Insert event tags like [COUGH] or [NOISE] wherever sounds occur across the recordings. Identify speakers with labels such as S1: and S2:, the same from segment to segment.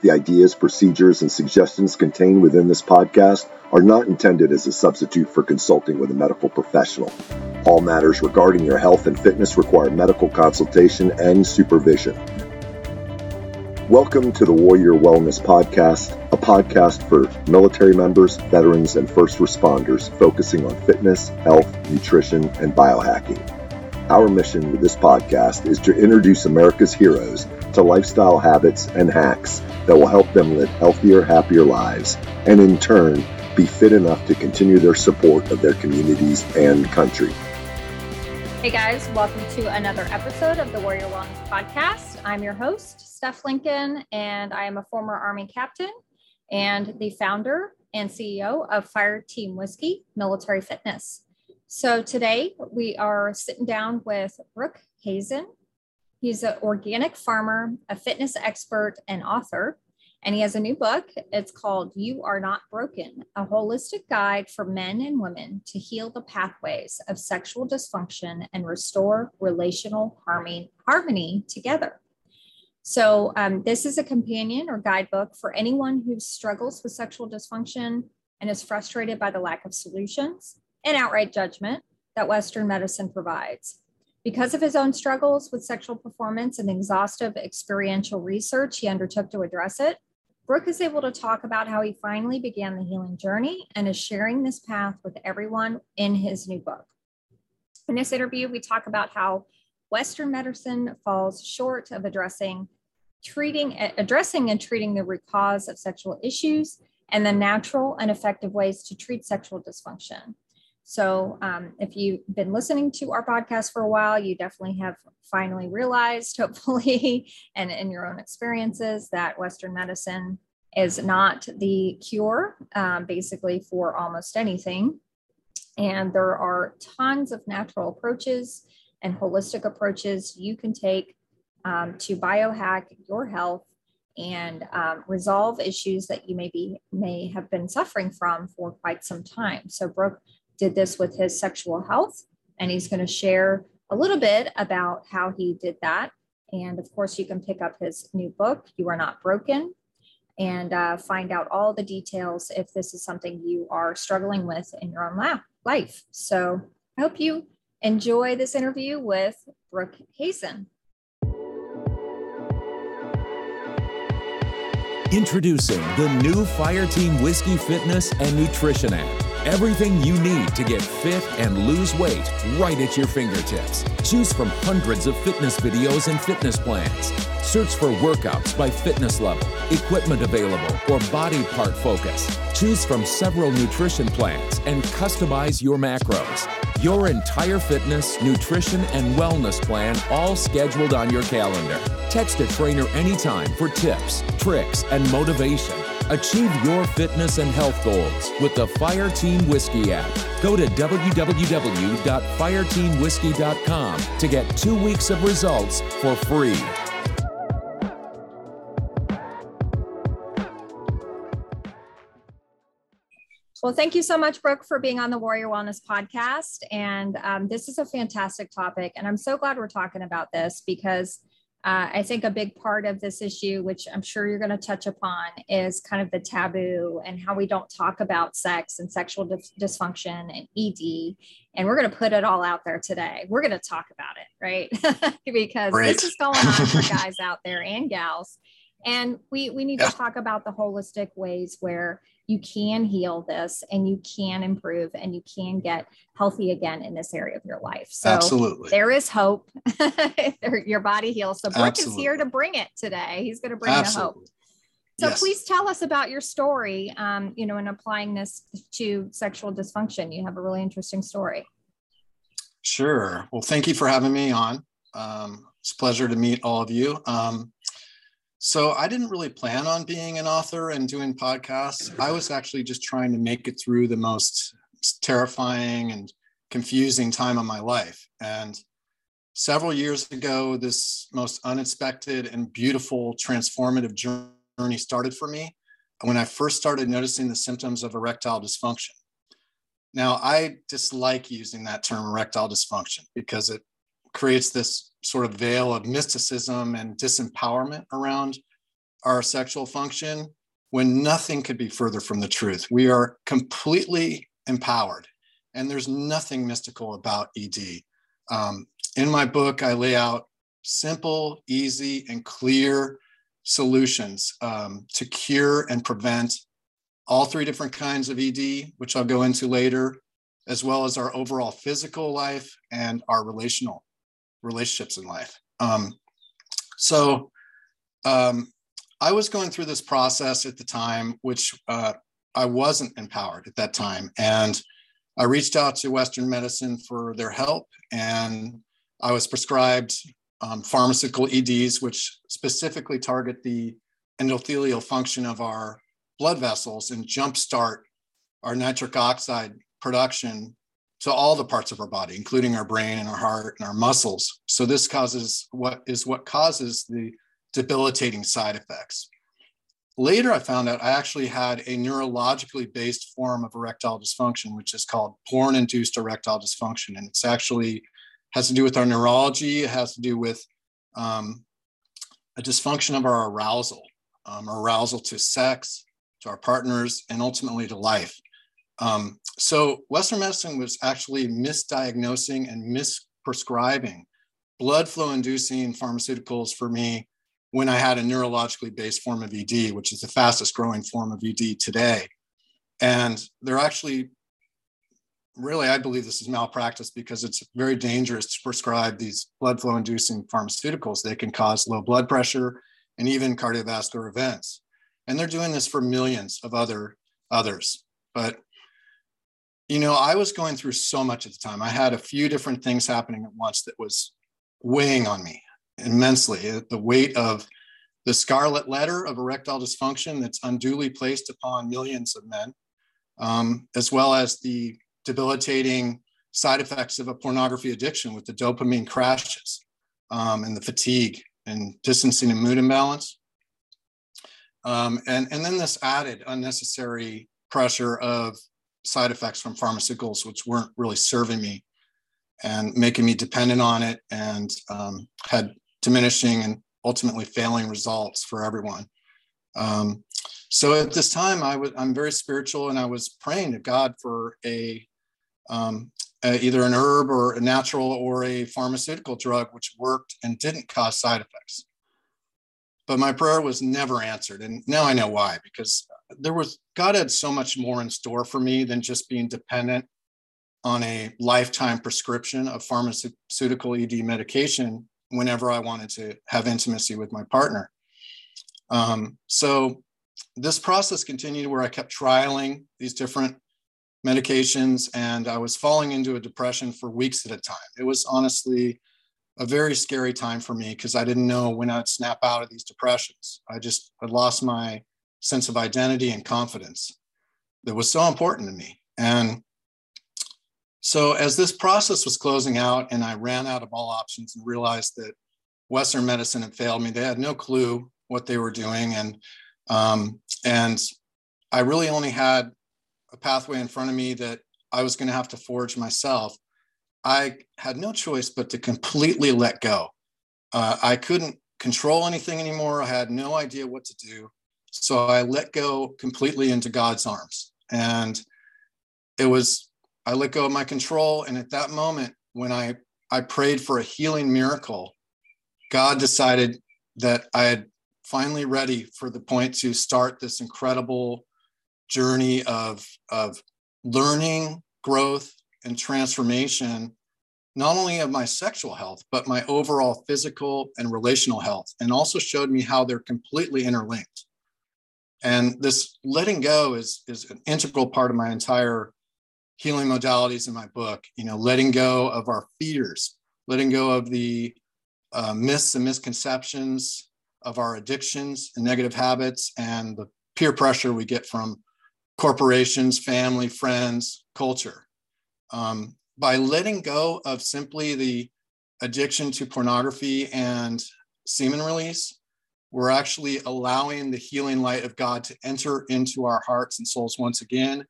S1: The ideas, procedures, and suggestions contained within this podcast are not intended as a substitute for consulting with a medical professional. All matters regarding your health and fitness require medical consultation and supervision. Welcome to the Warrior Wellness Podcast, a podcast for military members, veterans, and first responders focusing on fitness, health, nutrition, and biohacking. Our mission with this podcast is to introduce America's heroes to lifestyle habits and hacks that will help them live healthier, happier lives, and in turn, be fit enough to continue their support of their communities and country.
S2: Hey guys, welcome to another episode of the Warrior Wellness Podcast. I'm your host, Steph Lincoln, and I am a former Army captain and the founder and CEO of Fire Team Whiskey Military Fitness. So today we are sitting down with Brooke Hazen. He's an organic farmer, a fitness expert, and author. And he has a new book. It's called You Are Not Broken, a holistic guide for men and women to heal the pathways of sexual dysfunction and restore relational harmony, together. So, um, this is a companion or guidebook for anyone who struggles with sexual dysfunction and is frustrated by the lack of solutions and outright judgment that Western medicine provides. Because of his own struggles with sexual performance and exhaustive experiential research he undertook to address it, Brooke is able to talk about how he finally began the healing journey and is sharing this path with everyone in his new book. In this interview, we talk about how Western medicine falls short of addressing treating addressing and treating the root cause of sexual issues and the natural and effective ways to treat sexual dysfunction. So, um, if you've been listening to our podcast for a while, you definitely have finally realized, [LAUGHS] hopefully, and in your own experiences, that Western medicine is not the cure, um, basically, for almost anything. And there are tons of natural approaches and holistic approaches you can take um, to biohack your health and um, resolve issues that you maybe may have been suffering from for quite some time. So, Brooke did this with his sexual health, and he's going to share a little bit about how he did that. And of course, you can pick up his new book, You Are Not Broken, and uh, find out all the details if this is something you are struggling with in your own life. So I hope you enjoy this interview with Brooke Hazen.
S3: Introducing the new Fire Team Whiskey Fitness and Nutrition app Everything you need to get fit and lose weight right at your fingertips. Choose from hundreds of fitness videos and fitness plans. Search for workouts by fitness level, equipment available, or body part focus. Choose from several nutrition plans and customize your macros. Your entire fitness, nutrition, and wellness plan all scheduled on your calendar. Text a trainer anytime for tips, tricks, and motivation. Achieve your fitness and health goals with the Fire Team Whiskey app. Go to www.fireteamwhiskey.com to get two weeks of results for free.
S2: Well, thank you so much, Brooke, for being on the Warrior Wellness podcast. And um, this is a fantastic topic. And I'm so glad we're talking about this because uh, I think a big part of this issue, which I'm sure you're going to touch upon, is kind of the taboo and how we don't talk about sex and sexual dis- dysfunction and ED. And we're going to put it all out there today. We're going to talk about it, right? [LAUGHS] because Great. this is going on for [LAUGHS] guys out there and gals. And we, we need yeah. to talk about the holistic ways where you can heal this and you can improve and you can get healthy again in this area of your life. So
S4: Absolutely.
S2: there is hope. [LAUGHS] your body heals. So Brooke Absolutely. is here to bring it today. He's going to bring Absolutely. the hope. So yes. please tell us about your story, um, you know, in applying this to sexual dysfunction. You have a really interesting story.
S4: Sure. Well, thank you for having me on. Um, it's a pleasure to meet all of you. Um, so I didn't really plan on being an author and doing podcasts. I was actually just trying to make it through the most terrifying and confusing time of my life. And several years ago, this most unexpected and beautiful transformative journey started for me when I first started noticing the symptoms of erectile dysfunction. Now, I dislike using that term erectile dysfunction because it creates this sort of veil of mysticism and disempowerment around our sexual function when nothing could be further from the truth. We are completely empowered, and there's nothing mystical about ED. Um, in my book, I lay out simple, easy, and clear solutions um, to cure and prevent all three different kinds of ED, which I'll go into later, as well as our overall physical life and our relational relationships in life. Um, so um, I was going through this process at the time, which uh, I wasn't empowered at that time. And I reached out to Western medicine for their help, and I was prescribed um, pharmaceutical EDs, which specifically target the endothelial function of our blood vessels and jumpstart our nitric oxide production to all the parts of our body, including our brain and our heart and our muscles. So this causes what is what causes the debilitating side effects. Later, I found out I actually had a neurologically based form of erectile dysfunction, which is called porn induced erectile dysfunction. And it's actually has to do with our neurology, it has to do with um, a dysfunction of our arousal, um, arousal to sex, to our partners, and ultimately to life. Um, so Western medicine was actually misdiagnosing and misprescribing blood flow inducing pharmaceuticals for me when I had a neurologically based form of ED, which is the fastest growing form of ED today. And they're actually, really, I believe this is malpractice because it's very dangerous to prescribe these blood flow inducing pharmaceuticals. They can cause low blood pressure and even cardiovascular events. And they're doing this for millions of other others. But you know, I was going through so much at the time. I had a few different things happening at once that was weighing on me immensely. The weight of the scarlet letter of erectile dysfunction that's unduly placed upon millions of men, um, as well as the debilitating side effects of a pornography addiction with the dopamine crashes um, and the fatigue and distancing and mood imbalance. Um, and, and then this added unnecessary pressure of side effects from pharmaceuticals, which weren't really serving me and making me dependent on it and um, had diminishing and ultimately failing results for everyone. Um, so at this time, I was I'm very spiritual, and I was praying to God for a, um, a, either an herb or a natural or a pharmaceutical drug which worked and didn't cause side effects. But my prayer was never answered, and now I know why because there was God had so much more in store for me than just being dependent on a lifetime prescription of pharmaceutical ED medication whenever I wanted to have intimacy with my partner. Um, so this process continued where I kept trialing these different medications and I was falling into a depression for weeks at a time. It was honestly a very scary time for me because I didn't know when I'd snap out of these depressions. I just had lost my sense of identity and confidence that was so important to me. And so as this process was closing out and I ran out of all options and realized that Western medicine had failed me, they had no clue what they were doing. And, um, and I really only had a pathway in front of me that I was going to have to forge myself. I had no choice but to completely let go. Uh, I couldn't control anything anymore. I had no idea what to do. So I let go completely into God's arms. And it was I let go of my control. And at that moment, when I, I prayed for a healing miracle, God decided that I had finally ready for the point to start this incredible journey of, of learning, growth, and transformation, not only of my sexual health, but my overall physical and relational health, and also showed me how they're completely interlinked. And this letting go is, is an integral part of my entire healing modalities in my book, you know, letting go of our fears, letting go of the uh, myths and misconceptions of our addictions and negative habits and the peer pressure we get from corporations, family, friends, culture. Um, by letting go of simply the addiction to pornography and semen release, we're actually allowing the healing light of God to enter into our hearts and souls once again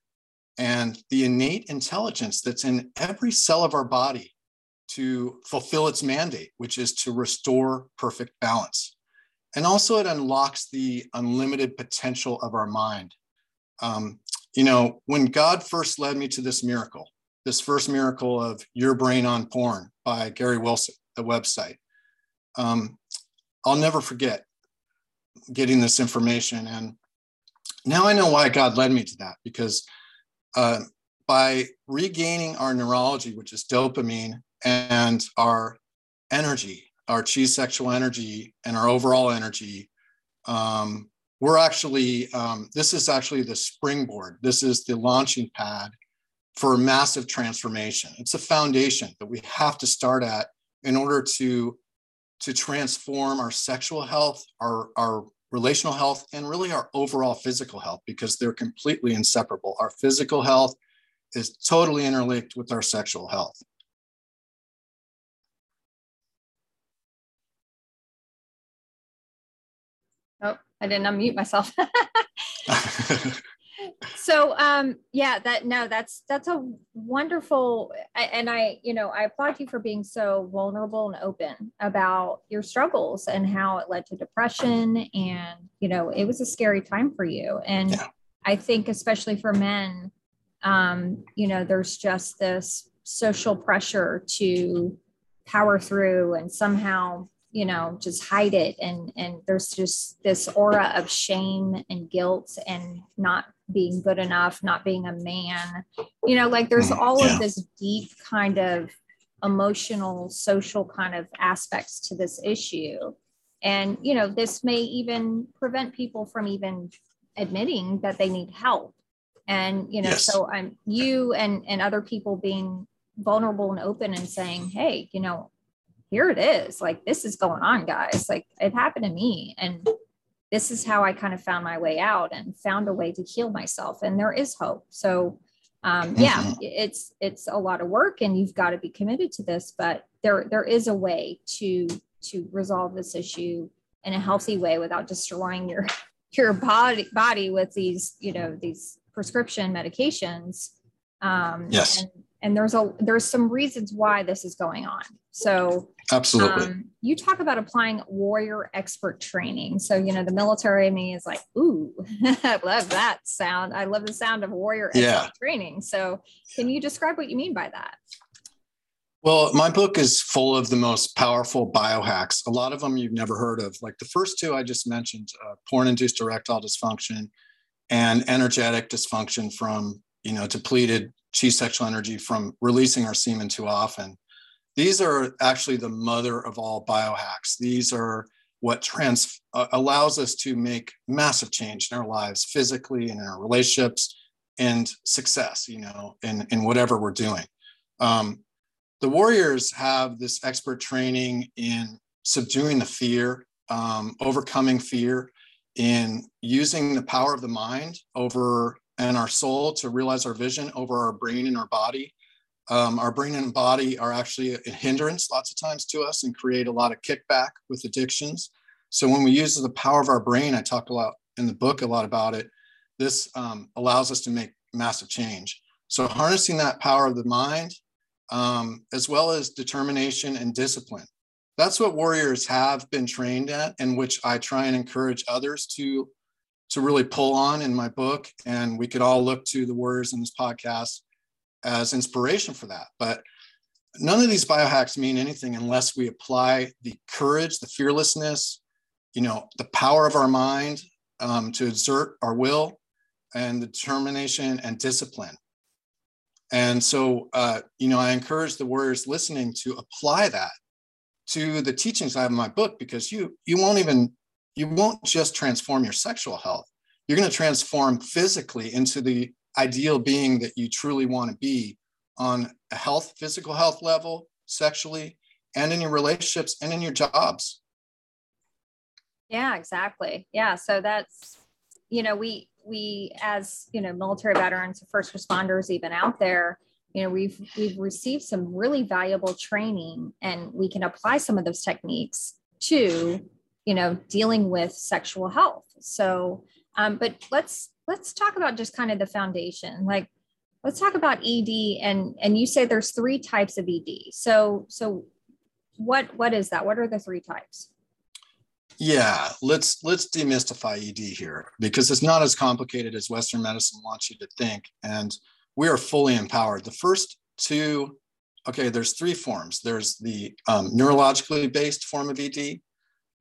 S4: and the innate intelligence that's in every cell of our body to fulfill its mandate, which is to restore perfect balance. and also it unlocks the unlimited potential of our mind. Um, you know, when God first led me to this miracle, this first miracle of Your Brain on Porn by Gary Wilson, the website, um, I'll never forget getting this information. And now I know why God led me to that because uh, by regaining our neurology, which is dopamine, and our energy, our chi sexual energy, and our overall energy, um, we're actually, um, this is actually the springboard. This is the launching pad for massive transformation. It's a foundation that we have to start at in order to, to transform our sexual health, our, our relational health, and really our overall physical health because they're completely inseparable. Our physical health is totally interlinked with our sexual health.
S2: Oh, I didn't unmute myself. [LAUGHS] [LAUGHS] so um yeah that no that's that's a wonderful and i you know i applaud you for being so vulnerable and open about your struggles and how it led to depression and you know it was a scary time for you and yeah. i think especially for men um you know there's just this social pressure to power through and somehow you know just hide it and and there's just this aura of shame and guilt and not being good enough not being a man. You know like there's mm, all yeah. of this deep kind of emotional social kind of aspects to this issue. And you know this may even prevent people from even admitting that they need help. And you know yes. so i'm you and and other people being vulnerable and open and saying hey you know here it is. Like this is going on guys. Like it happened to me. And this is how i kind of found my way out and found a way to heal myself and there is hope. So um, yeah mm-hmm. it's it's a lot of work and you've got to be committed to this but there there is a way to to resolve this issue in a healthy way without destroying your [LAUGHS] your body body with these you know these prescription medications.
S4: Um yes.
S2: and, and there's a there's some reasons why this is going on. So
S4: absolutely. Um,
S2: you talk about applying warrior expert training. So you know the military me is like ooh [LAUGHS] i love that sound. I love the sound of warrior expert yeah. training. So can you describe what you mean by that?
S4: Well my book is full of the most powerful biohacks. A lot of them you've never heard of. Like the first two i just mentioned uh, porn induced erectile dysfunction and energetic dysfunction from you know depleted chi sexual energy from releasing our semen too often. These are actually the mother of all biohacks. These are what trans uh, allows us to make massive change in our lives physically and in our relationships and success, you know, in, in whatever we're doing. Um, the warriors have this expert training in subduing the fear, um, overcoming fear, in using the power of the mind over and our soul to realize our vision over our brain and our body. Um, our brain and body are actually a hindrance lots of times to us and create a lot of kickback with addictions. So when we use the power of our brain, I talk a lot in the book a lot about it. This um, allows us to make massive change. So harnessing that power of the mind, um, as well as determination and discipline. That's what warriors have been trained at, and which I try and encourage others to to really pull on in my book. And we could all look to the warriors in this podcast as inspiration for that. But none of these biohacks mean anything unless we apply the courage, the fearlessness, you know, the power of our mind um, to exert our will and determination and discipline. And so, uh, you know, I encourage the warriors listening to apply that to the teachings I have in my book because you you won't even you won't just transform your sexual health. You're going to transform physically into the ideal being that you truly want to be on a health, physical health level, sexually, and in your relationships and in your jobs.
S2: Yeah, exactly. Yeah. So that's, you know, we, we as, you know, military veterans, first responders, even out there, you know, we've, we've received some really valuable training and we can apply some of those techniques to you know dealing with sexual health so um, but let's let's talk about just kind of the foundation like let's talk about ed and and you say there's three types of ed so so what what is that what are the three types
S4: Yeah, let's let's demystify ED here because it's not as complicated as Western medicine wants you to think, and we are fully empowered. The first two, okay, there's three forms. There's the um, neurologically based form of ED,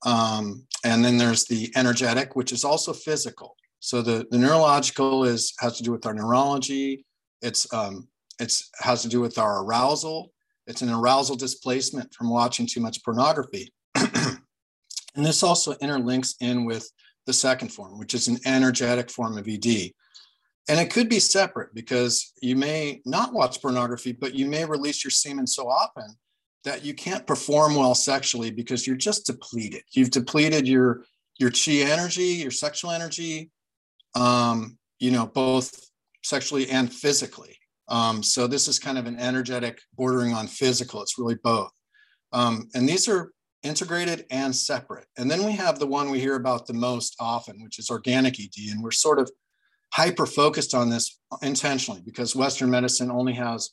S4: um, and then there's the energetic, which is also physical. So the, the neurological is has to do with our neurology. It's um, it's has to do with our arousal. It's an arousal displacement from watching too much pornography. [CLEARS THROAT] and this also interlinks in with the second form, which is an energetic form of ED. And it could be separate because you may not watch pornography, but you may release your semen so often that you can't perform well sexually because you're just depleted. You've depleted your your chi energy, your sexual energy, um, you know, both sexually and physically. Um, so this is kind of an energetic bordering on physical. It's really both. Um, and these are integrated and separate. And then we have the one we hear about the most often, which is organic ED. And we're sort of hyper focused on this intentionally because Western medicine only has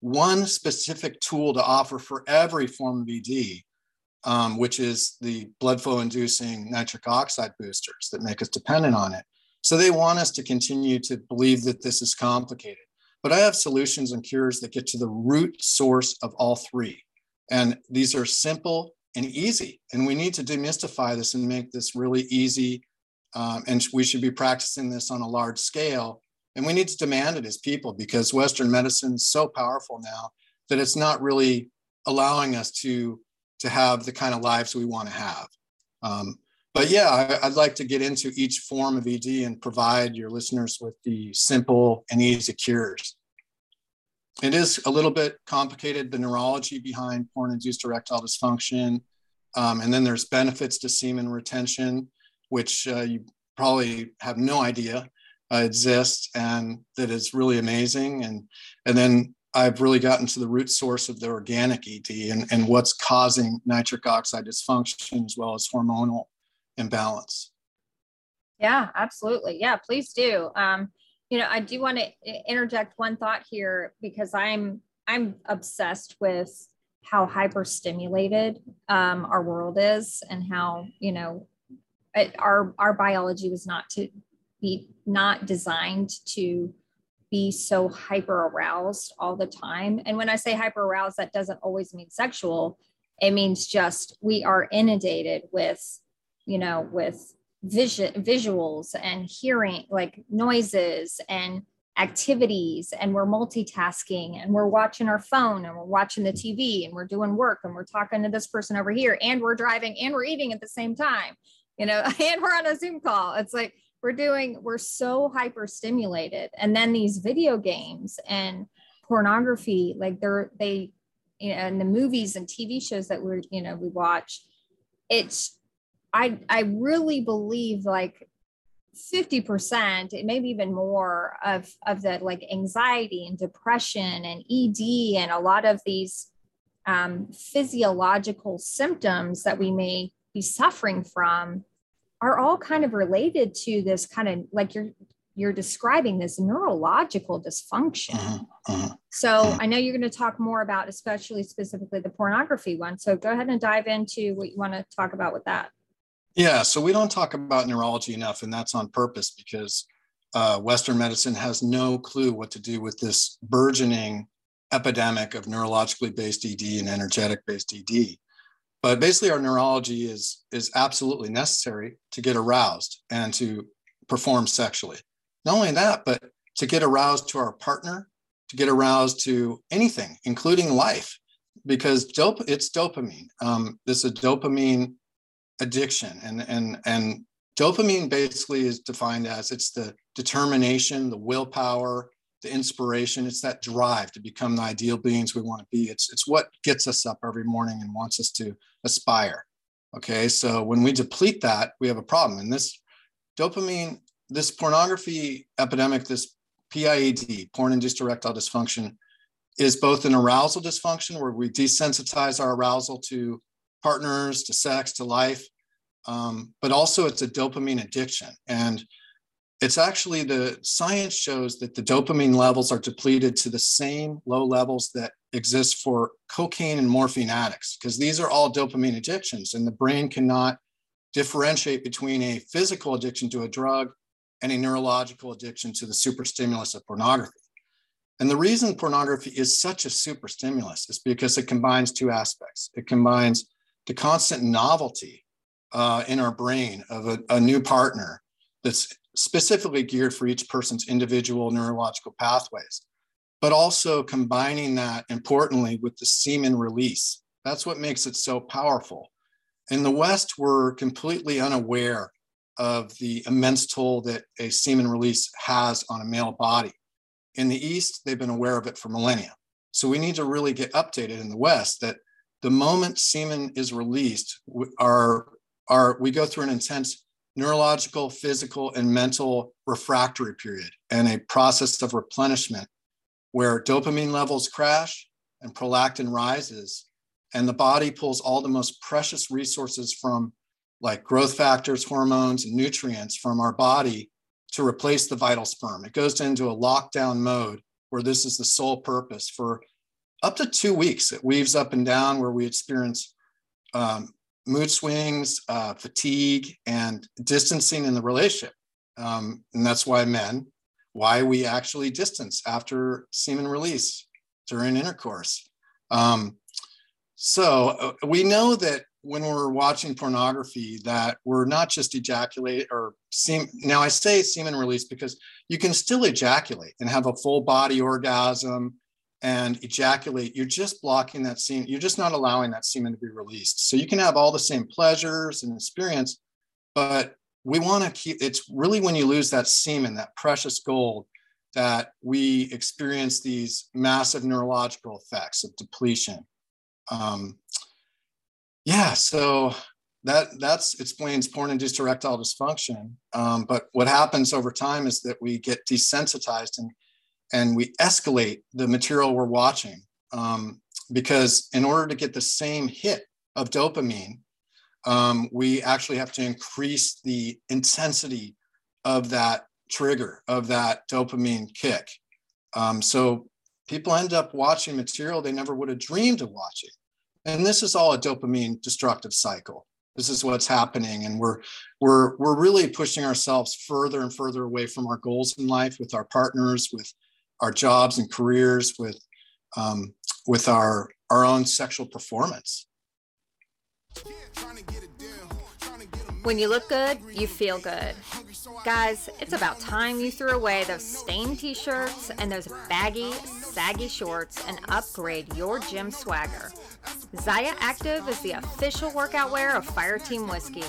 S4: one specific tool to offer for every form of ED, um, which is the blood flow inducing nitric oxide boosters that make us dependent on it. So they want us to continue to believe that this is complicated. But I have solutions and cures that get to the root source of all three. And these are simple and easy. And we need to demystify this and make this really easy. Um, and we should be practicing this on a large scale and we need to demand it as people because Western medicine is so powerful now that it's not really allowing us to, to have the kind of lives we want to have. Um, but yeah, I, would like to get into each form of ED and provide your listeners with the simple and easy cures. It is a little bit complicated, the neurology behind porn induced erectile dysfunction. Um, and then there's benefits to semen retention, which uh, you probably have no idea uh, exists and that is really amazing. And, and then I've really gotten to the root source of the organic ED and, and what's causing nitric oxide dysfunction as well as hormonal imbalance.
S2: Yeah, absolutely. Yeah, please do. Um, you know, I do want to interject one thought here because I'm I'm obsessed with how hyperstimulated um, our world is and how you know it, our our biology was not to be not designed to be so hyper aroused all the time. And when I say hyper aroused, that doesn't always mean sexual. It means just we are inundated with, you know, with vision, visuals and hearing like noises and activities and we're multitasking and we're watching our phone and we're watching the TV and we're doing work and we're talking to this person over here and we're driving and we're eating at the same time, you know, [LAUGHS] and we're on a Zoom call. It's like we're doing we're so hyper stimulated and then these video games and pornography like they're they you know and the movies and tv shows that we're you know we watch it's i i really believe like 50% it maybe even more of of the like anxiety and depression and ed and a lot of these um, physiological symptoms that we may be suffering from are all kind of related to this kind of like you're you're describing this neurological dysfunction. Uh-huh, uh-huh, so uh-huh. I know you're going to talk more about, especially specifically the pornography one. So go ahead and dive into what you want to talk about with that.
S4: Yeah, so we don't talk about neurology enough, and that's on purpose because uh, Western medicine has no clue what to do with this burgeoning epidemic of neurologically based ED and energetic based ED. But basically, our neurology is is absolutely necessary to get aroused and to perform sexually. Not only that, but to get aroused to our partner, to get aroused to anything, including life, because dope it's dopamine. Um, this is dopamine addiction, and and and dopamine basically is defined as it's the determination, the willpower, the inspiration. It's that drive to become the ideal beings we want to be. It's it's what gets us up every morning and wants us to aspire okay? So when we deplete that we have a problem. And this dopamine this pornography epidemic this PIED porn induced erectile dysfunction is both an arousal dysfunction where we desensitize our arousal to partners to sex to life um, but also it's a dopamine addiction and it's actually the science shows that the dopamine levels are depleted to the same low levels that exist for cocaine and morphine addicts because these are all dopamine addictions and the brain cannot differentiate between a physical addiction to a drug and a neurological addiction to the superstimulus of pornography. And the reason pornography is such a super stimulus is because it combines two aspects. It combines the constant novelty uh, in our brain of a, a new partner that's specifically geared for each person's individual neurological pathways, but also combining that importantly with the semen release. That's what makes it so powerful. In the West, we're completely unaware of the immense toll that a semen release has on a male body. In the East, they've been aware of it for millennia. So we need to really get updated in the West that the moment semen is released, our, our, we go through an intense neurological, physical, and mental refractory period and a process of replenishment where dopamine levels crash and prolactin rises, and the body pulls all the most precious resources from like growth factors, hormones, and nutrients from our body to replace the vital sperm. It goes into a lockdown mode where this is the sole purpose for up to two weeks. It weaves up and down where we experience um, mood swings, uh, fatigue, and distancing in the relationship. Um, and that's why men, why we actually distance after semen release during intercourse. Um, so uh, we know that when we're watching pornography that we're not just ejaculate or seem now i say semen release because you can still ejaculate and have a full body orgasm and ejaculate you're just blocking that semen you're just not allowing that semen to be released so you can have all the same pleasures and experience but we want to keep it's really when you lose that semen that precious gold that we experience these massive neurological effects of depletion um, yeah, so that that's explains porn-induced erectile dysfunction. Um, but what happens over time is that we get desensitized and and we escalate the material we're watching um, because in order to get the same hit of dopamine, um, we actually have to increase the intensity of that trigger of that dopamine kick. Um, so people end up watching material they never would have dreamed of watching. And this is all a dopamine destructive cycle. This is what's happening. And we're we're we're really pushing ourselves further and further away from our goals in life with our partners, with our jobs and careers, with um, with our our own sexual performance.
S2: When you look good, you feel good. Guys, it's about time you threw away those stained t shirts and those baggy, saggy shorts and upgrade your gym swagger. Zyia Active is the official workout wear of Fireteam Whiskey.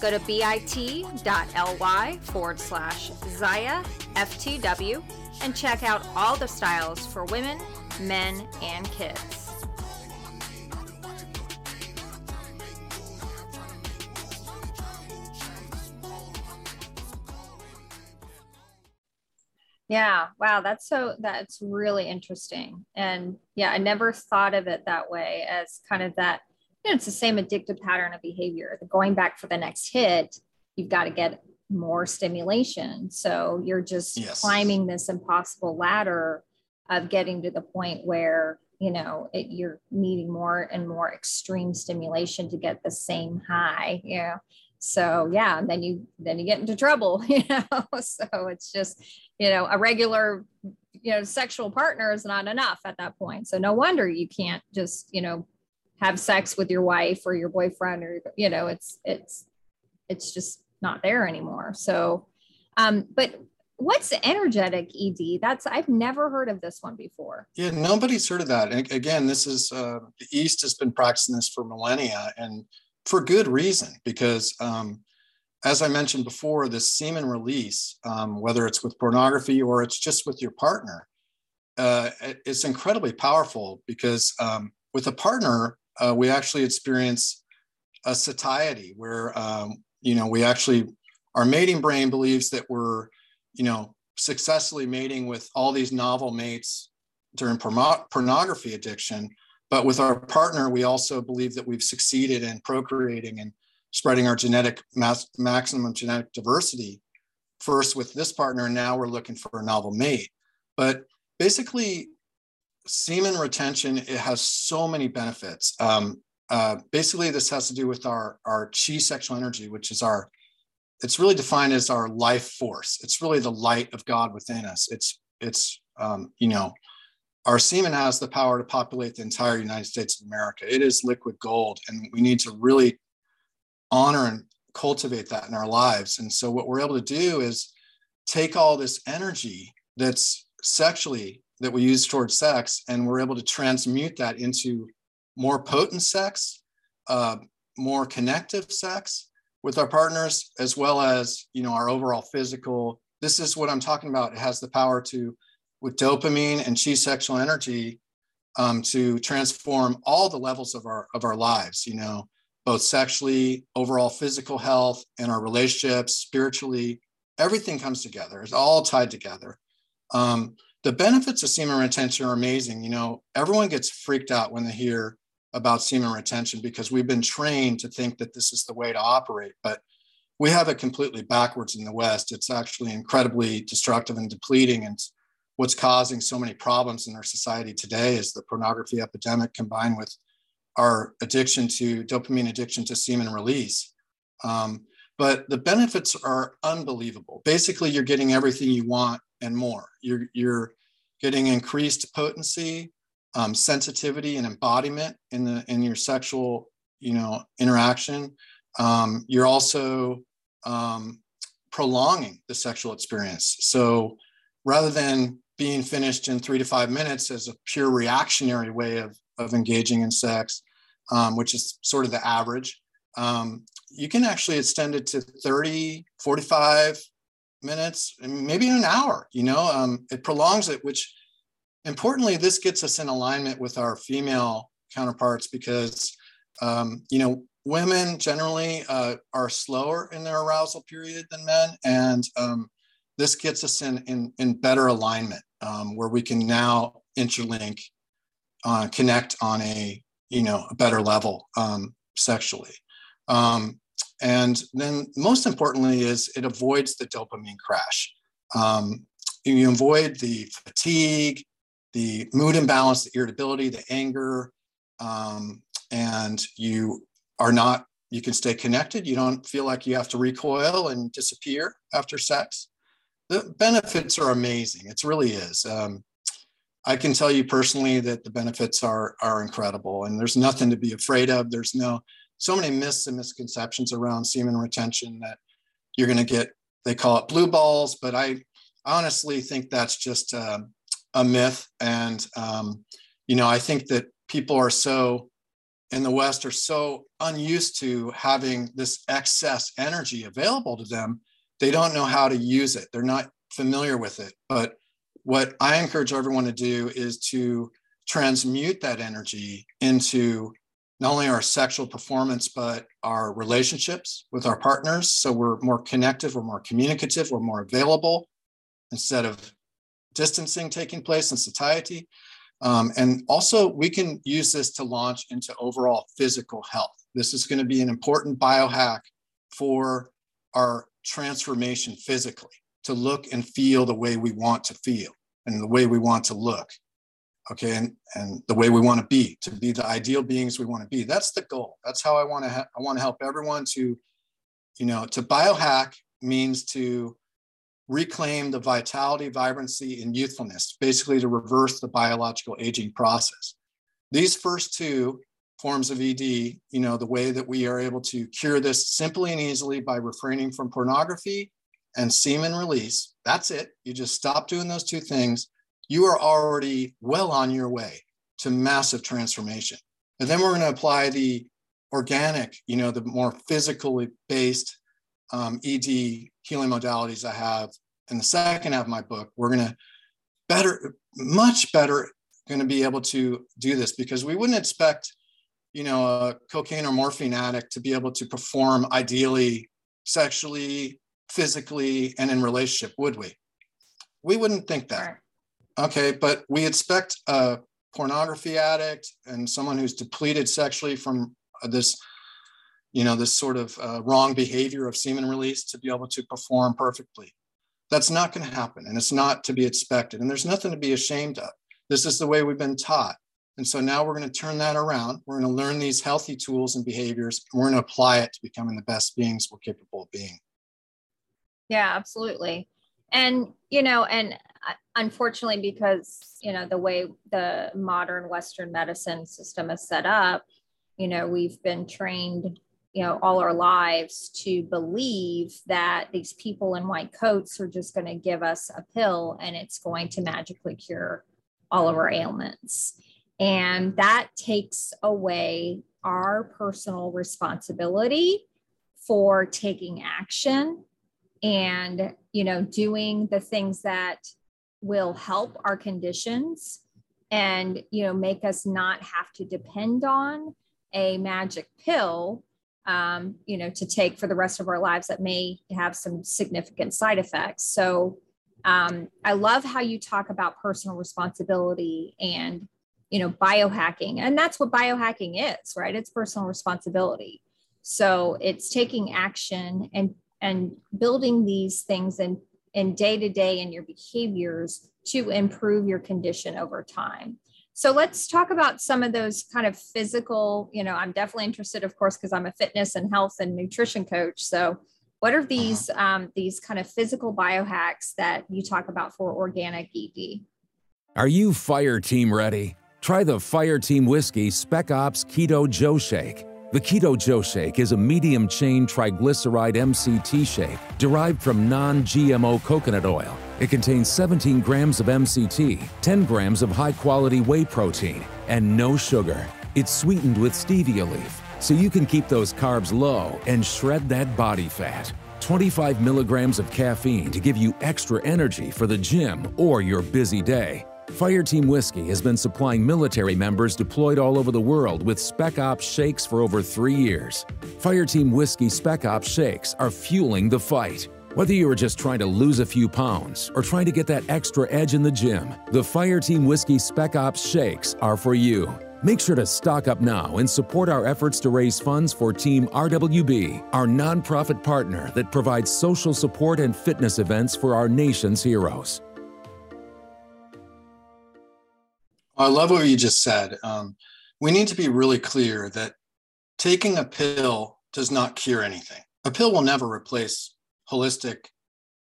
S2: Go to bit.ly forward slash Zyia FTW and check out all the styles for women, men, and kids. Yeah. Wow. That's so, that's really interesting. And yeah, I never thought of it that way as kind of that, you know, it's the same addictive pattern of behavior. The going back for the next hit, you've got to get more stimulation. So you're just yes. climbing this impossible ladder of getting to the point where, you know, it, you're needing more and more extreme stimulation to get the same high. Yeah. So yeah, and then you then you get into trouble, [LAUGHS] you know. So it's just you know, a regular, you know, sexual partner is not enough at that point. So no wonder you can't just, you know, have sex with your wife or your boyfriend or, you know, it's, it's, it's just not there anymore. So, um, but what's energetic ed that's i've never heard of this one before.
S4: Yeah nobody's heard of that. And again this is uh, the east has been practicing this for millennia and for good reason because um, as I mentioned before, this semen release, um, whether it's with pornography or it's just with your partner, uh, it's incredibly powerful because um, with a partner, uh, we actually experience a satiety where, um, you know, we actually, our mating brain believes that we're, you know, successfully mating with all these novel mates during porno- pornography addiction. But with our partner, we also believe that we've succeeded in procreating and spreading our genetic mass, maximum genetic diversity first with this partner and now we're looking for a novel mate but basically semen retention it has so many benefits um, uh, basically, this has to do with our our chi sexual energy, which is our it's really defined as our life force. It's really the light of God within us. It's it's um, you know our semen has the power to populate the entire United States of America. It is liquid gold, and we need to really honor and cultivate that in our lives. And so, what we're able to do is take all this energy that's sexually that we use towards sex, and we're able to transmute that into more potent sex, uh, more connective sex with our partners, as well as you know our overall physical. This is what I'm talking about. It has the power to with dopamine and chi sexual energy um, to transform all the levels of our of our lives you know both sexually overall physical health and our relationships spiritually everything comes together it's all tied together um, the benefits of semen retention are amazing you know everyone gets freaked out when they hear about semen retention because we've been trained to think that this is the way to operate but we have it completely backwards in the west it's actually incredibly destructive and depleting and what's causing so many problems in our society today is the pornography epidemic combined with our addiction to dopamine addiction to semen release. Um, but the benefits are unbelievable. Basically, you're getting everything you want and more. You're, you're getting increased potency, um, sensitivity, and embodiment in the in your sexual, you know, interaction. Um, you're also um, prolonging the sexual experience. So rather than being finished in three to five minutes as a pure reactionary way of, of engaging in sex, um, which is sort of the average. Um, you can actually extend it to 30, 45 minutes, maybe an hour, you know, um, it prolongs it, which importantly, this gets us in alignment with our female counterparts because, um, you know, women generally uh, are slower in their arousal period than men. And um, this gets us in, in, in better alignment um, where we can now interlink, uh, connect on a you know a better level um, sexually. Um, and then most importantly is it avoids the dopamine crash. Um, you avoid the fatigue, the mood imbalance, the irritability, the anger, um, and you are not you can stay connected you don't feel like you have to recoil and disappear after sex the benefits are amazing. It really is. Um, I can tell you personally that the benefits are are incredible, and there's nothing to be afraid of. There's no so many myths and misconceptions around semen retention that you're going to get. They call it blue balls, but I honestly think that's just uh, a myth. And um, you know, I think that people are so in the West are so unused to having this excess energy available to them they don't know how to use it. They're not familiar with it. But what I encourage everyone to do is to transmute that energy into not only our sexual performance, but our relationships with our partners. So we're more connective, we're more communicative, we're more available instead of distancing taking place in satiety. Um, and also, we can use this to launch into overall physical health. This is going to be an important biohack for our transformation physically to look and feel the way we want to feel and the way we want to look okay and and the way we want to be to be the ideal beings we want to be that's the goal that's how i want to ha- i want to help everyone to you know to biohack means to reclaim the vitality vibrancy and youthfulness basically to reverse the biological aging process these first two forms of ED, you know, the way that we are able to cure this simply and easily by refraining from pornography and semen release. That's it. You just stop doing those two things. You are already well on your way to massive transformation. And then we're going to apply the organic, you know, the more physically based um, ED healing modalities I have in the second half of my book. We're going to better, much better, going to be able to do this because we wouldn't expect you know, a cocaine or morphine addict to be able to perform ideally sexually, physically, and in relationship, would we? We wouldn't think that. Okay, but we expect a pornography addict and someone who's depleted sexually from this, you know, this sort of uh, wrong behavior of semen release to be able to perform perfectly. That's not going to happen, and it's not to be expected. And there's nothing to be ashamed of. This is the way we've been taught. And so now we're going to turn that around. We're going to learn these healthy tools and behaviors. And we're going to apply it to becoming the best beings we're capable of being.
S2: Yeah, absolutely. And, you know, and uh, unfortunately, because, you know, the way the modern Western medicine system is set up, you know, we've been trained, you know, mm-hmm. all our lives to believe that these people in white coats are just going to give us a pill and it's going to magically cure all of our ailments. And that takes away our personal responsibility for taking action and, you know, doing the things that will help our conditions and, you know, make us not have to depend on a magic pill um, you know, to take for the rest of our lives that may have some significant side effects. So um, I love how you talk about personal responsibility and you know biohacking and that's what biohacking is right? It's personal responsibility. So it's taking action and and building these things and in day to day in your behaviors to improve your condition over time so let's talk about some of those kind of physical you know i'm definitely interested of course because i'm a fitness and health and nutrition coach so what are these um, these kind of physical biohacks that you talk about for organic ed
S3: are you fire team ready Try the Fire Team Whiskey Spec Ops Keto Joe Shake. The Keto Joe Shake is a medium chain triglyceride MCT shake derived from non GMO coconut oil. It contains 17 grams of MCT, 10 grams of high quality whey protein, and no sugar. It's sweetened with stevia leaf, so you can keep those carbs low and shred that body fat. 25 milligrams of caffeine to give you extra energy for the gym or your busy day. Fireteam Whiskey has been supplying military members deployed all over the world with Spec Ops shakes for over three years. Fireteam Whiskey Spec Ops shakes are fueling the fight. Whether you are just trying to lose a few pounds or trying to get that extra edge in the gym, the Fireteam Whiskey Spec Ops shakes are for you. Make sure to stock up now and support our efforts to raise funds for Team RWB, our nonprofit partner that provides social support and fitness events for our nation's heroes.
S4: I love what you just said. Um, we need to be really clear that taking a pill does not cure anything. A pill will never replace holistic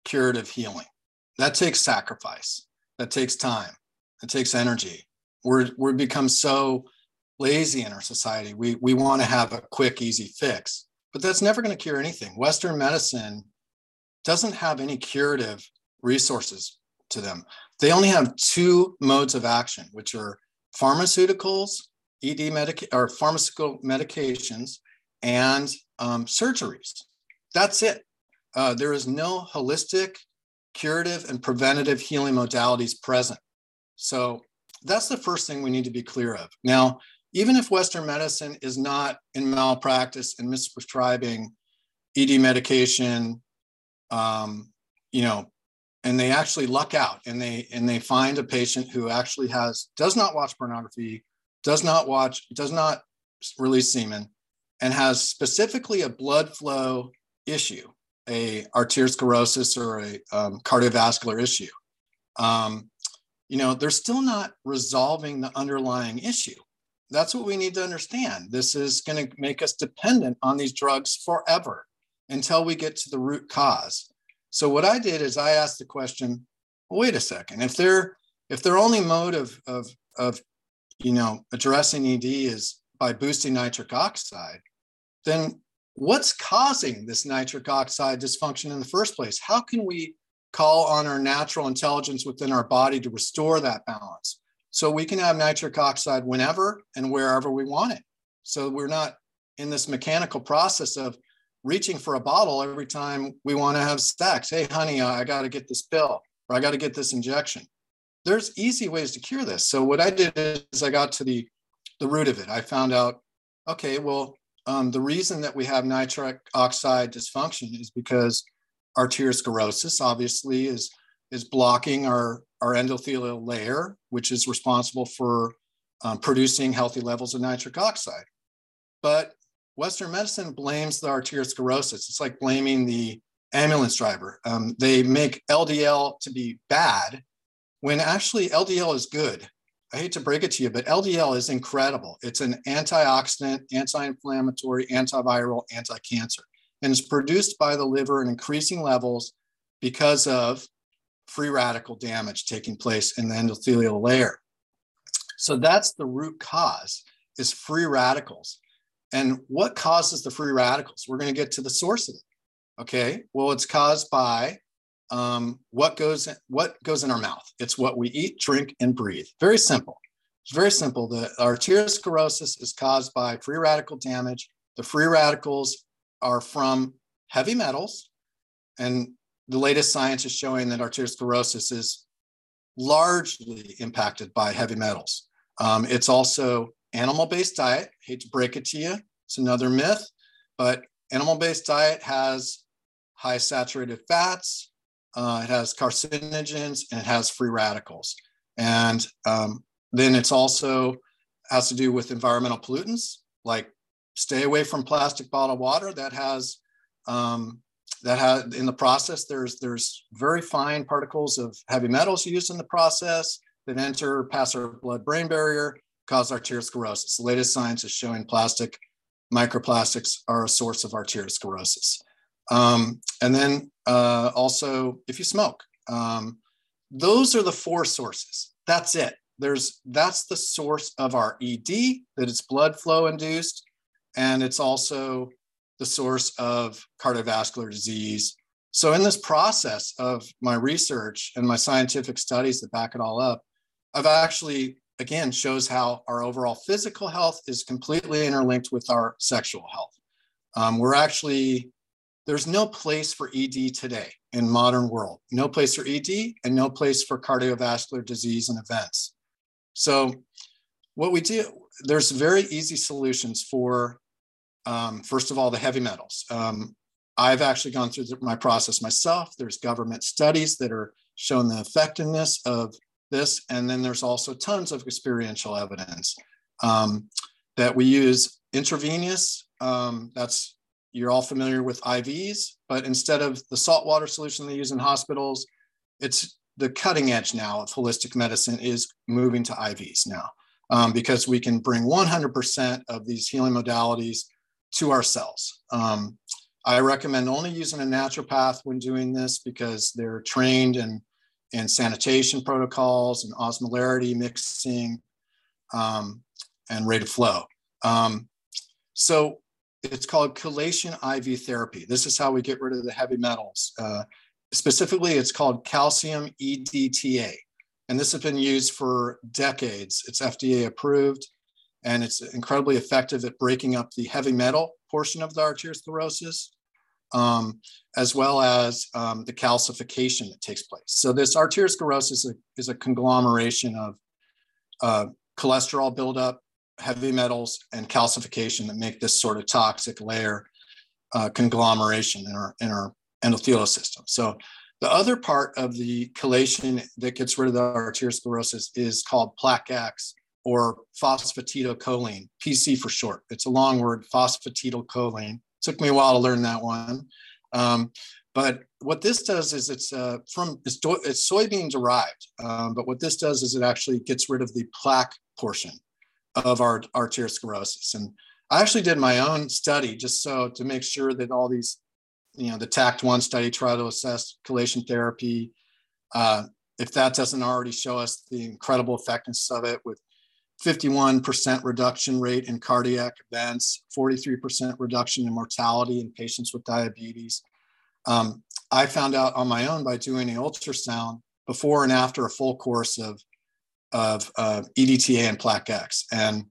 S4: curative healing. That takes sacrifice. That takes time. that takes energy. We're we become so lazy in our society. We we want to have a quick, easy fix, but that's never going to cure anything. Western medicine doesn't have any curative resources to them. They only have two modes of action, which are pharmaceuticals, ED medic or pharmaceutical medications, and um, surgeries. That's it. Uh, there is no holistic, curative, and preventative healing modalities present. So that's the first thing we need to be clear of. Now, even if Western medicine is not in malpractice and misprescribing ED medication, um, you know, and they actually luck out and they and they find a patient who actually has does not watch pornography does not watch does not release semen and has specifically a blood flow issue a arteriosclerosis or a um, cardiovascular issue. Um, you know they're still not resolving the underlying issue. That's what we need to understand. This is going to make us dependent on these drugs forever until we get to the root cause. So what I did is I asked the question, well, wait a second, if their if their only mode of of of you know addressing ED is by boosting nitric oxide, then what's causing this nitric oxide dysfunction in the first place? How can we call on our natural intelligence within our body to restore that balance? So we can have nitric oxide whenever and wherever we want it. So we're not in this mechanical process of reaching for a bottle every time we want to have sex. Hey, honey, I got to get this pill or I got to get this injection. There's easy ways to cure this. So what I did is I got to the the root of it. I found out, okay, well, um, the reason that we have nitric oxide dysfunction is because arteriosclerosis obviously is is blocking our our endothelial layer, which is responsible for um, producing healthy levels of nitric oxide. But Western medicine blames the arteriosclerosis. It's like blaming the ambulance driver. Um, they make LDL to be bad when actually LDL is good. I hate to break it to you, but LDL is incredible. It's an antioxidant, anti inflammatory, antiviral, anti cancer, and it's produced by the liver in increasing levels because of free radical damage taking place in the endothelial layer. So that's the root cause is free radicals. And what causes the free radicals? We're going to get to the source of it. Okay. Well, it's caused by um, what goes in, what goes in our mouth. It's what we eat, drink, and breathe. Very simple. It's very simple. The arteriosclerosis is caused by free radical damage. The free radicals are from heavy metals, and the latest science is showing that arteriosclerosis is largely impacted by heavy metals. Um, it's also animal-based diet. Hate to break it to you, it's another myth, but animal-based diet has high saturated fats, uh, it has carcinogens, and it has free radicals. And um, then it's also has to do with environmental pollutants, like stay away from plastic bottled water that has um, that has in the process there's there's very fine particles of heavy metals used in the process that enter past our blood brain barrier cause arteriosclerosis the latest science is showing plastic microplastics are a source of arteriosclerosis um, and then uh, also if you smoke um, those are the four sources. That's it. There's that's the source of our ed that it's blood flow induced and it's also the source of cardiovascular disease. So in this process of my research and my scientific studies that back it all up i've actually again shows how our overall physical health is completely interlinked with our sexual health. Um, we're actually there's no place for ed today in modern world. No place for ed and no place for cardiovascular disease and events. So what we do there's very easy solutions for um, first of all the heavy metals. Um, i've actually gone through my process myself. There's government studies that are showing the effectiveness of this. And then there's also tons of experiential evidence um, that we use intravenous um, that's you're all familiar with ivs but instead of the saltwater solution they use in hospitals it's the cutting edge now of holistic medicine is moving to IVs now um, because we can bring 100% of these healing modalities to our cells. Um, I recommend only using a naturopath when doing this because they're trained in, in sanitation protocols and osmolarity mixing um, and rate of flow. Um, so it's called chelation IV therapy. This is how we get rid of the heavy metals. Uh, Specifically, it's called calcium EDTA. And this has been used for decades. It's FDA approved and it's incredibly effective at breaking up the heavy metal portion of the arteriosclerosis, um, as well as um, the calcification that takes place. So, this arteriosclerosis is a, is a conglomeration of uh, cholesterol buildup, heavy metals, and calcification that make this sort of toxic layer uh, conglomeration in our, in our endothelial system. So the other part of the chelation that gets rid of the arteriosclerosis is called plaque X or phosphatidylcholine, PC for short. It's a long word, phosphatidylcholine. Took me a while to learn that one. Um, but what this does is it's uh, from it's, do, it's, soybean derived. Um, but what this does is it actually gets rid of the plaque portion of our arteriosclerosis. And I actually did my own study just so to make sure that all these you know, the TACT1 study tried to assess chelation therapy. Uh, if that doesn't already show us the incredible effectiveness of it with 51% reduction rate in cardiac events, 43% reduction in mortality in patients with diabetes. Um, I found out on my own by doing an ultrasound before and after a full course of, of EDTA and plaque X. And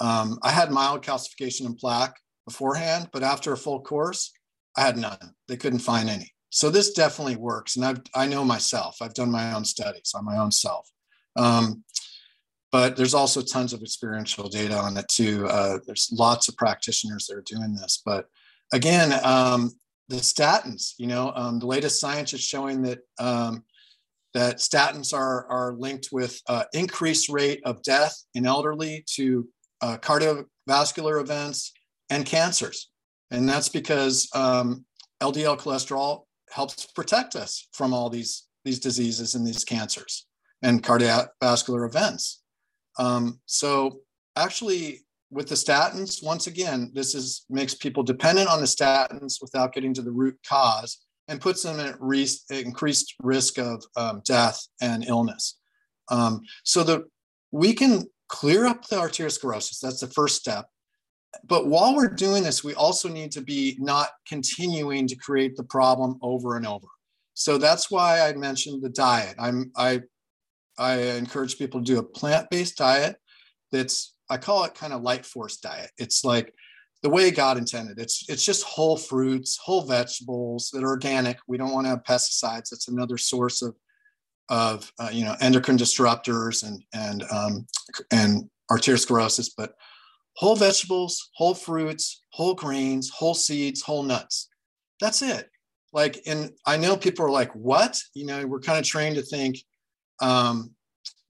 S4: um, I had mild calcification and plaque beforehand, but after a full course, I had none. They couldn't find any. So this definitely works. And I've, I know myself, I've done my own studies on my own self. Um, but there's also tons of experiential data on it too. Uh, there's lots of practitioners that are doing this. But again, um, the statins, you know, um, the latest science is showing that um, that statins are, are linked with uh, increased rate of death in elderly to uh, cardiovascular events and cancers. And that's because um, LDL cholesterol helps protect us from all these, these diseases and these cancers and cardiovascular events. Um, so actually, with the statins, once again, this is makes people dependent on the statins without getting to the root cause and puts them at re- increased risk of um, death and illness. Um, so that we can clear up the arteriosclerosis. That's the first step. But while we're doing this, we also need to be not continuing to create the problem over and over. So that's why I mentioned the diet. I'm I I encourage people to do a plant-based diet that's I call it kind of light force diet. It's like the way God intended. It's it's just whole fruits, whole vegetables that are organic. We don't want to have pesticides. That's another source of of uh, you know endocrine disruptors and and um, and arteriosclerosis. But whole vegetables, whole fruits, whole grains, whole seeds, whole nuts. That's it. Like, and I know people are like, "What?" You know, we're kind of trained to think um,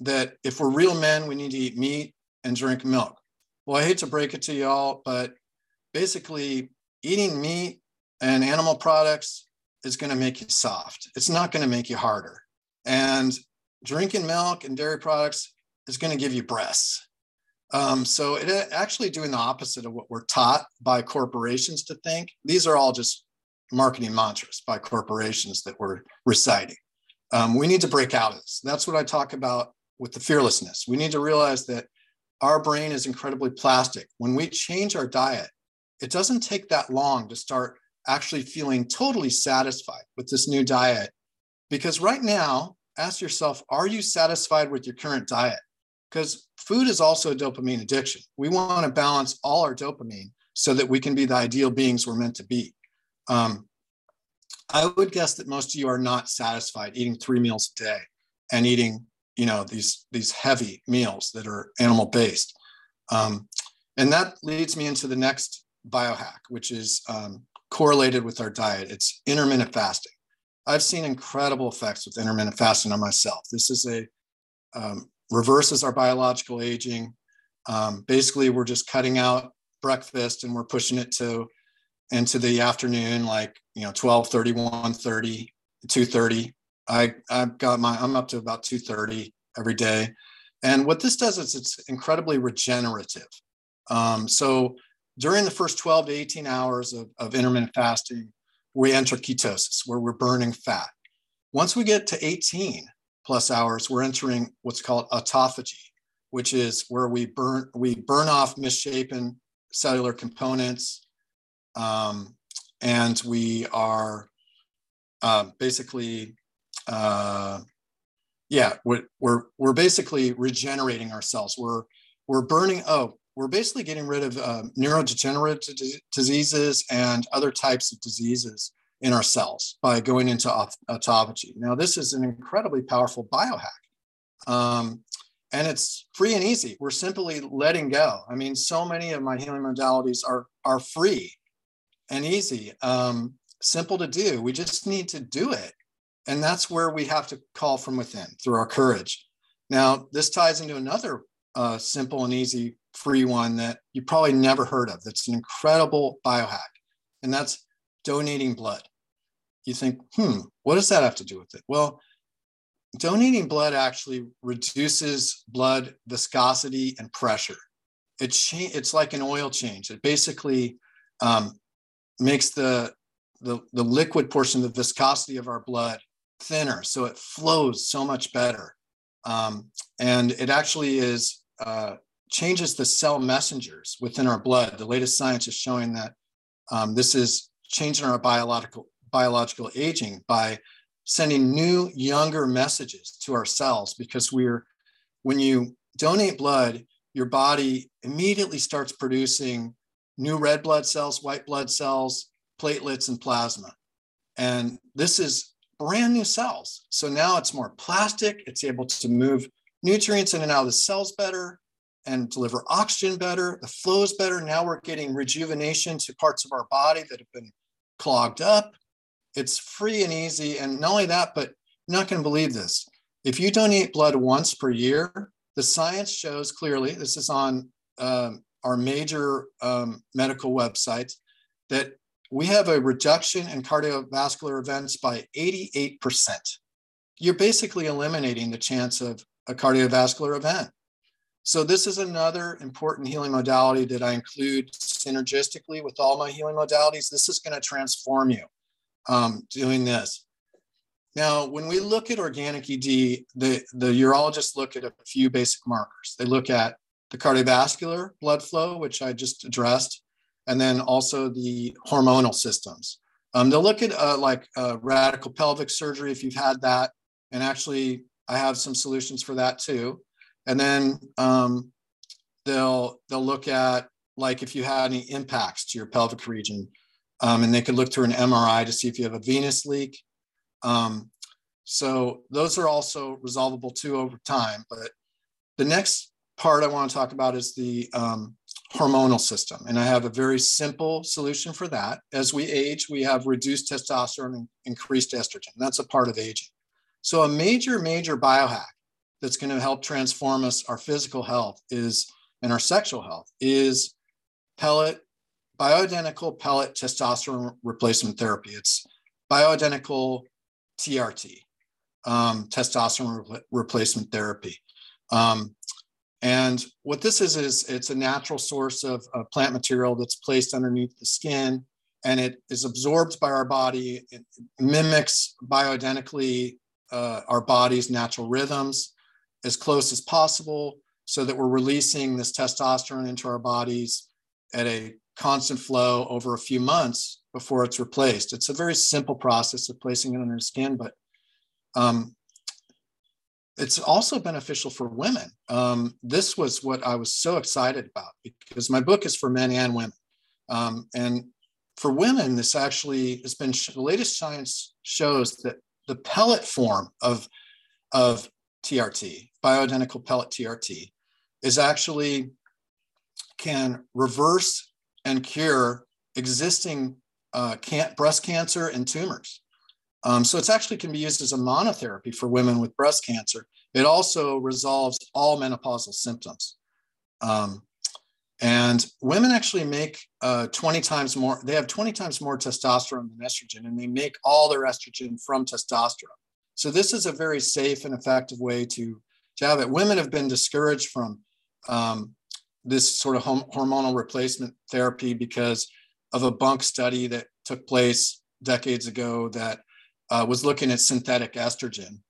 S4: that if we're real men, we need to eat meat and drink milk. Well, I hate to break it to y'all, but basically eating meat and animal products is going to make you soft. It's not going to make you harder. And drinking milk and dairy products is going to give you breasts. Um, so it actually doing the opposite of what we're taught by corporations to think. These are all just marketing mantras by corporations that we're reciting. Um, we need to break out of this. That's what I talk about with the fearlessness. We need to realize that our brain is incredibly plastic. When we change our diet, it doesn't take that long to start actually feeling totally satisfied with this new diet. Because right now, ask yourself are you satisfied with your current diet? Because food is also a dopamine addiction. We want to balance all our dopamine so that we can be the ideal beings we're meant to be. Um, I would guess that most of you are not satisfied eating three meals a day and eating, you know, these these heavy meals that are animal based. Um, and that leads me into the next biohack, which is um, correlated with our diet. It's intermittent fasting. I've seen incredible effects with intermittent fasting on myself. This is a um, reverses our biological aging. Um, basically, we're just cutting out breakfast and we're pushing it to into the afternoon, like you know, 12, 30, 1 30, 2 30. I, I've got my, I'm up to about 2 30 every day. And what this does is it's incredibly regenerative. Um, so during the first 12 to 18 hours of, of intermittent fasting, we enter ketosis, where we're burning fat. Once we get to 18 plus hours, we're entering what's called autophagy, which is where we burn we burn off misshapen cellular components, um, and we are uh, basically, uh, yeah, we're, we're we're basically regenerating ourselves. We're we're burning. Oh, we're basically getting rid of uh, neurodegenerative diseases and other types of diseases in our cells by going into autophagy. Now, this is an incredibly powerful biohack. Um, and it's free and easy. We're simply letting go. I mean, so many of my healing modalities are, are free and easy, um, simple to do. We just need to do it. And that's where we have to call from within through our courage. Now, this ties into another uh, simple and easy free one that you probably never heard of. That's an incredible biohack, and that's donating blood. You think, hmm, what does that have to do with it? Well, donating blood actually reduces blood viscosity and pressure. It cha- it's like an oil change. It basically um, makes the, the, the liquid portion, the viscosity of our blood thinner. So it flows so much better. Um, and it actually is uh, changes the cell messengers within our blood. The latest science is showing that um, this is changing our biological biological aging by sending new, younger messages to our cells because we're when you donate blood, your body immediately starts producing new red blood cells, white blood cells, platelets, and plasma. And this is brand new cells. So now it's more plastic. It's able to move nutrients in and out of the cells better and deliver oxygen better. The flow is better. Now we're getting rejuvenation to parts of our body that have been clogged up. It's free and easy. And not only that, but you're not going to believe this. If you donate blood once per year, the science shows clearly, this is on um, our major um, medical websites, that we have a reduction in cardiovascular events by 88%. You're basically eliminating the chance of a cardiovascular event. So this is another important healing modality that I include synergistically with all my healing modalities. This is going to transform you um, doing this. Now, when we look at organic ED, the, the urologists look at a few basic markers. They look at the cardiovascular blood flow, which I just addressed, and then also the hormonal systems. Um, they'll look at uh, like uh, radical pelvic surgery if you've had that, and actually I have some solutions for that too. And then um, they'll they'll look at like if you had any impacts to your pelvic region, um, and they could look through an MRI to see if you have a venous leak. Um, so those are also resolvable too over time. But the next part I want to talk about is the um, hormonal system. And I have a very simple solution for that. As we age, we have reduced testosterone and increased estrogen. That's a part of aging. So, a major, major biohack that's going to help transform us, our physical health is, and our sexual health is pellet, bioidentical pellet testosterone replacement therapy. It's bioidentical TRT, um, testosterone re- replacement therapy. Um, and what this is, is it's a natural source of, of, plant material that's placed underneath the skin and it is absorbed by our body. It mimics bioidentically uh, our body's natural rhythms as close as possible so that we're releasing this testosterone into our bodies at a constant flow over a few months before it's replaced. It's a very simple process of placing it under the skin, but um, it's also beneficial for women. Um, this was what I was so excited about because my book is for men and women. Um, and for women, this actually has been the latest science shows that the pellet form of, of TRT, bioidentical pellet TRT, is actually can reverse and cure existing uh, can- breast cancer and tumors. Um, so it's actually can be used as a monotherapy for women with breast cancer. It also resolves all menopausal symptoms. Um, and women actually make uh, 20 times more, they have 20 times more testosterone than estrogen, and they make all their estrogen from testosterone. So this is a very safe and effective way to, to have it. Women have been discouraged from um, this sort of hormonal replacement therapy because of a bunk study that took place decades ago that uh, was looking at synthetic estrogen,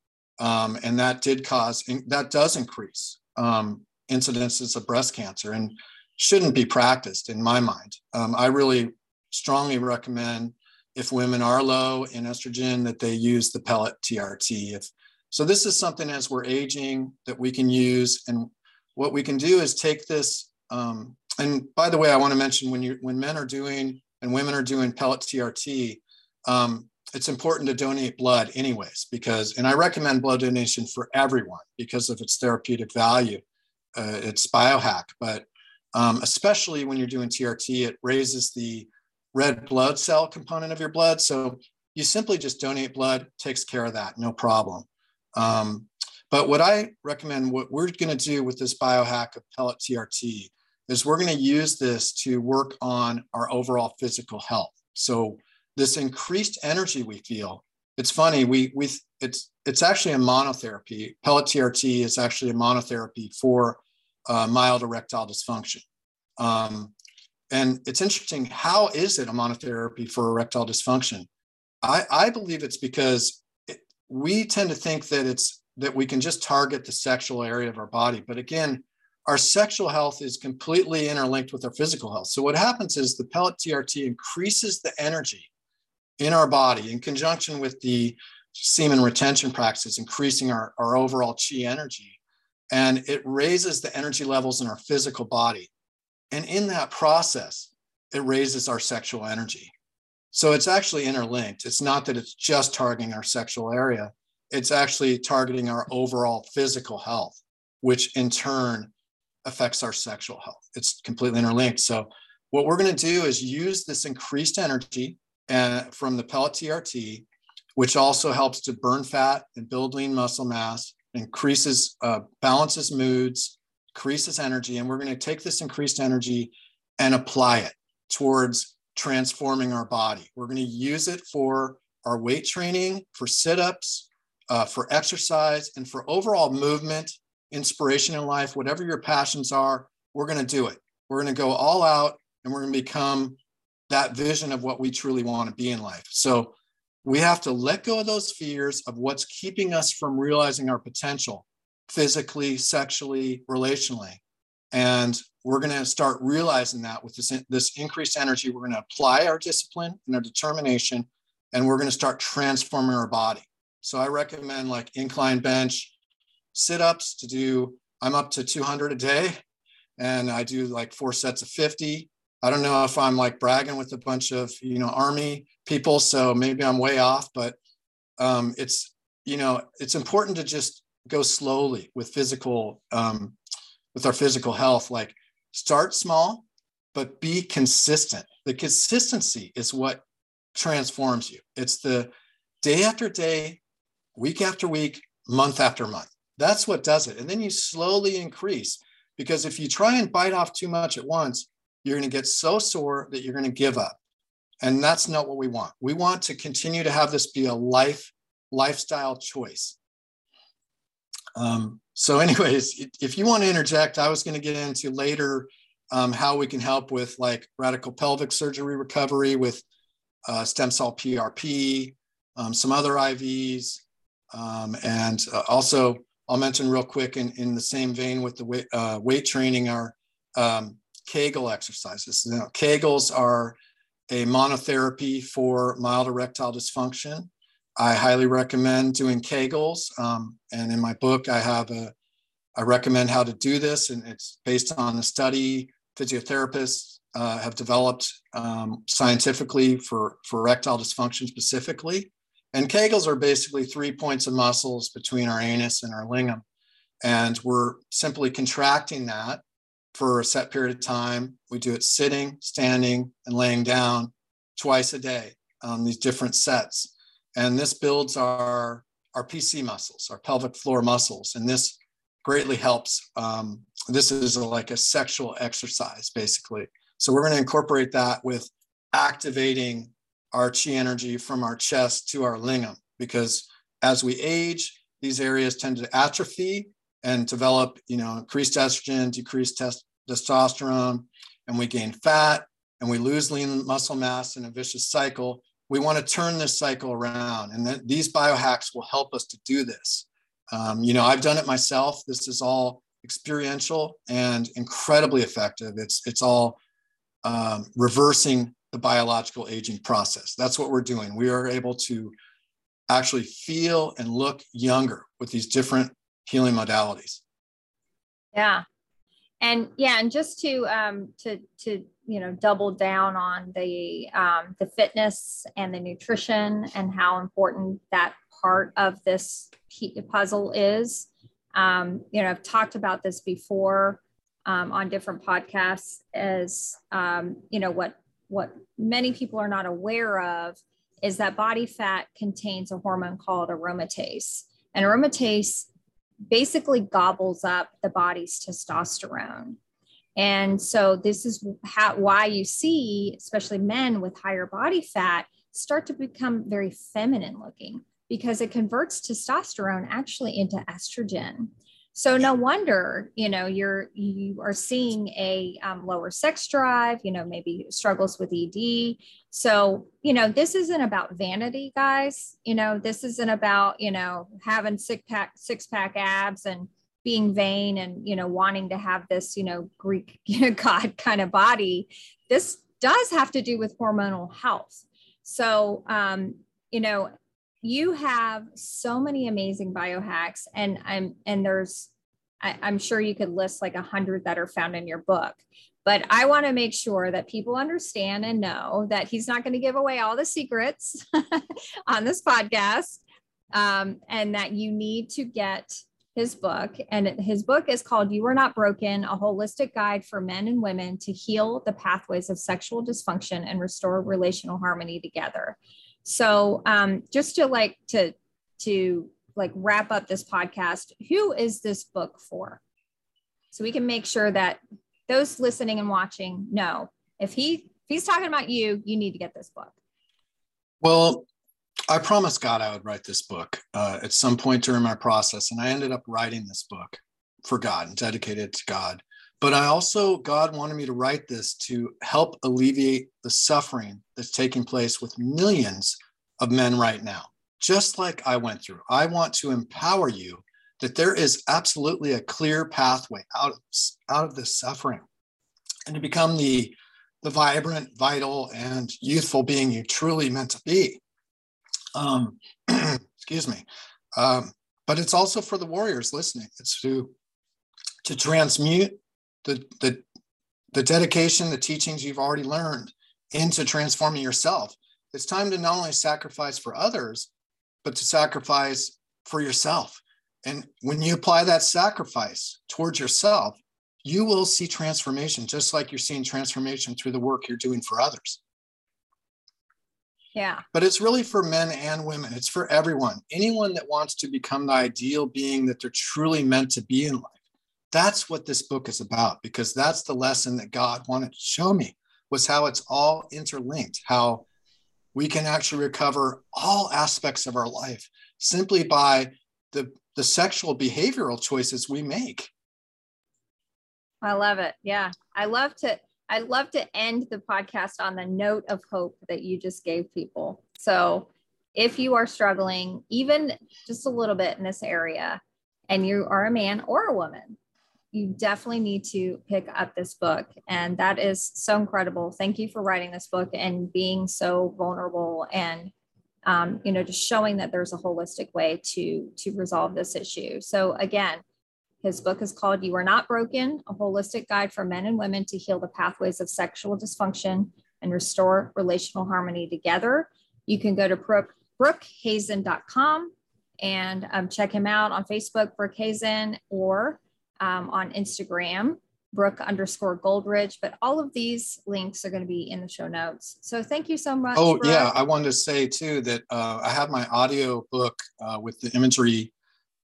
S4: um, and that did cause that does increase um, incidences of breast cancer and shouldn't be practiced in my mind. Um, I really strongly recommend if women are low in estrogen that they use the pellet TRT. If so, this is something as we're aging that we can use, and what we can do is take this. Um, and by the way, I want to mention when you when men are doing and women are doing pellet TRT, um, it's important to donate blood anyways because and i recommend blood donation for everyone because of its therapeutic value uh, it's biohack but um, especially when you're doing trt it raises the red blood cell component of your blood so you simply just donate blood takes care of that no problem um, but what i recommend what we're going to do with this biohack of pellet trt is we're going to use this to work on our overall physical health so this increased energy we feel. It's funny, we we it's it's actually a monotherapy. Pellet TRT is actually a monotherapy for uh, mild erectile dysfunction. Um, and it's interesting, how is it a monotherapy for erectile dysfunction? I, I believe it's because it, we tend to think that it's that we can just target the sexual area of our body. But again, our sexual health is completely interlinked with our physical health. So what happens is the pellet TRT increases the energy in our body in conjunction with the semen retention practices, increasing our, our overall chi energy. And it raises the energy levels in our physical body. And in that process, it raises our sexual energy. So it's actually interlinked. It's not that it's just targeting our sexual area, it's actually targeting our overall physical health, which in turn affects our sexual health. It's completely interlinked. So, what we're going to do is use this increased energy and from the pellet TRT, which also helps to burn fat and build lean muscle mass, increases, uh, balances moods, increases energy. And we're going to take this increased energy and apply it towards transforming our body. We're going to use it for our weight training, for sit ups, uh, for exercise, and for overall movement inspiration in life, whatever your passions are, we're going to do it. We're going to go all out and we're going to become that vision of what we truly want to be in life. So we have to let go of those fears of what's keeping us from realizing our potential physically, sexually, relationally. And we're going to start realizing that with this, this increased energy, we're going to apply our discipline and our determination, and we're going to start transforming our body. So I recommend like incline bench, sit ups to do, I'm up to 200 a day, and I do like four sets of 50. I don't know if I'm like bragging with a bunch of, you know, army people, so maybe I'm way off, but um, it's, you know, it's important to just go slowly with physical, um, with our physical health. Like start small, but be consistent. The consistency is what transforms you. It's the day after day, week after week, month after month. That's what does it. And then you slowly increase because if you try and bite off too much at once, you're going to get so sore that you're going to give up. And that's not what we want. We want to continue to have this be a life lifestyle choice. Um, so, anyways, [LAUGHS] if you want to interject, I was going to get into later um, how we can help with like radical pelvic surgery recovery with uh, stem cell PRP, um, some other IVs, um, and uh, also I'll mention real quick in, in the same vein with the weight, uh, weight training are um, Kegel exercises. Now, Kegels are a monotherapy for mild erectile dysfunction. I highly recommend doing Kegels. Um, and in my book, I have a, I recommend how to do this, and it's based on a study physiotherapists uh, have developed um, scientifically for, for erectile dysfunction specifically. And Kegels are basically three points of muscles between our anus and our lingam. And we're simply contracting that for a set period of time. We do it sitting, standing, and laying down twice a day on these different sets. And this builds our, our PC muscles, our pelvic floor muscles. And this greatly helps. Um, this is a, like a sexual exercise, basically. So we're going to incorporate that with activating our chi energy from our chest to our lingam because as we age, these areas tend to atrophy and develop, you know, increased estrogen, decreased test- testosterone, and we gain fat and we lose lean muscle mass in a vicious cycle. We want to turn this cycle around, and th- these biohacks will help us to do this. Um, you know, I've done it myself. This is all experiential and incredibly effective. It's it's all um, reversing the biological aging process. That's what we're doing. We are able to actually feel and look younger with these different healing modalities.
S2: Yeah. And yeah, and just to um to to you know double down on the um the fitness and the nutrition and how important that part of this puzzle is. Um, you know, I've talked about this before um, on different podcasts as um, you know what what many people are not aware of is that body fat contains a hormone called aromatase. And aromatase basically gobbles up the body's testosterone. And so this is how, why you see, especially men with higher body fat, start to become very feminine looking because it converts testosterone actually into estrogen. So no wonder, you know, you're you are seeing a um, lower sex drive, you know, maybe struggles with ED. So, you know, this isn't about vanity, guys. You know, this isn't about, you know, having six pack six pack abs and being vain and, you know, wanting to have this, you know, Greek [LAUGHS] you know, god kind of body. This does have to do with hormonal health. So, um, you know, you have so many amazing biohacks and i'm and there's I, am sure you could list like a hundred that are found in your book but i want to make sure that people understand and know that he's not going to give away all the secrets [LAUGHS] on this podcast um, and that you need to get his book and his book is called you are not broken a holistic guide for men and women to heal the pathways of sexual dysfunction and restore relational harmony together so um, just to like to to like wrap up this podcast, who is this book for? So we can make sure that those listening and watching know if he if he's talking about you, you need to get this book.
S4: Well, I promised God I would write this book uh, at some point during my process, and I ended up writing this book. for God and dedicated to God. But I also, God wanted me to write this to help alleviate the suffering that's taking place with millions of men right now, just like I went through. I want to empower you that there is absolutely a clear pathway out of, out of this suffering and to become the, the vibrant, vital, and youthful being you truly meant to be. Um, [CLEARS THROAT] excuse me. Um, but it's also for the warriors listening. It's to to transmute the, the, the dedication, the teachings you've already learned into transforming yourself. It's time to not only sacrifice for others, but to sacrifice for yourself. And when you apply that sacrifice towards yourself, you will see transformation, just like you're seeing transformation through the work you're doing for others.
S2: Yeah.
S4: But it's really for men and women. It's for everyone. Anyone that wants to become the ideal being that they're truly meant to be in life. That's what this book is about because that's the lesson that God wanted to show me was how it's all interlinked, how we can actually recover all aspects of our life simply by the, the sexual behavioral choices we make.
S2: I love it. Yeah. I love to I love to end the podcast on the note of hope that you just gave people. So, if you are struggling even just a little bit in this area and you are a man or a woman, you definitely need to pick up this book. And that is so incredible. Thank you for writing this book and being so vulnerable and um, you know just showing that there's a holistic way to to resolve this issue. So again, his book is called You Are Not Broken, a holistic guide for men and women to heal the pathways of sexual dysfunction and restore relational harmony together. You can go to Brooke, brookehazen.com and um, check him out on Facebook, Brooke Hazen, or um, on Instagram, Brooke underscore Goldridge. But all of these links are going to be in the show notes. So thank you so much.
S4: Oh,
S2: Brooke.
S4: yeah. I wanted to say too that uh, I have my audio book uh, with the imagery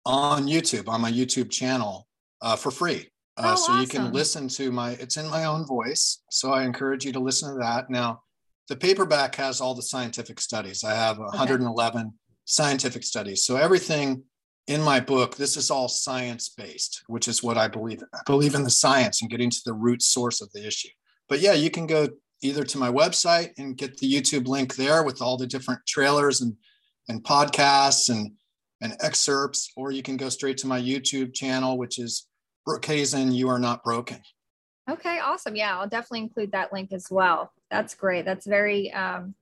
S4: on YouTube, on my YouTube channel uh, for free. Uh,
S2: Oh,
S4: so you can listen to my, it's in my own voice. So I encourage you to listen to that. Now, the paperback has all the scientific studies. I have 111 scientific studies. So everything in my book, this is all science based, which is what I believe in. I believe in the science and getting to the root source of the issue. But yeah, you can go either to my website and get the YouTube link there with all the different trailers and and podcasts and and excerpts, or you can go straight to my YouTube channel, which is Brooke Hazen, You Are Not Broken.
S2: Okay, awesome. Yeah, I'll definitely include that link as well. That's great. That's very um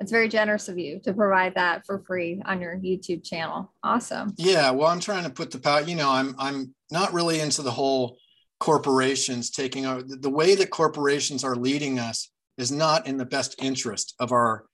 S2: it's very generous of you to provide that for free on your YouTube channel. Awesome.
S4: Yeah, well, I'm trying to put the power, you know, I'm I'm not really into the whole corporations taking over the way that corporations are leading us is not in the best interest of our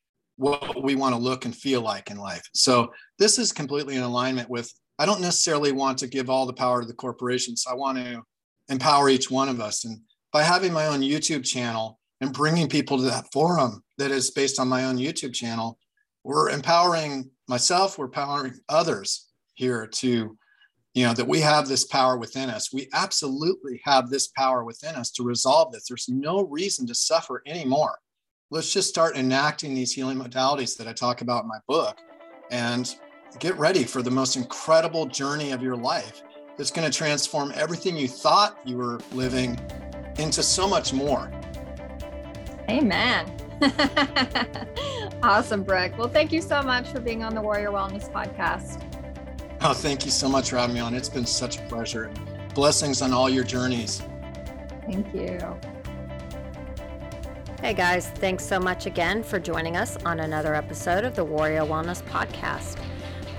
S4: what we want to look and feel like in life. So this is completely in alignment with I don't necessarily want to give all the power to the corporations. I want to empower each one of us. And by having my own YouTube channel and bringing people to that forum that is based on my own YouTube channel, we're empowering myself, we're empowering others here to, you know, that we have this power within us. We absolutely have this power within us to resolve this. There's no reason to suffer anymore. Let's just start enacting these healing modalities that I talk about in my book and get ready for the most incredible journey of your life that's going to transform everything you thought you were living into so much more.
S2: Amen. [LAUGHS] awesome, Brooke. Well, thank you so much for being on the Warrior Wellness Podcast.
S4: Oh, thank you so much for having me on. It's been such a pleasure. Blessings on all your journeys.
S2: Thank you.
S5: Hey guys, thanks so much again for joining us on another episode of the Warrior Wellness Podcast.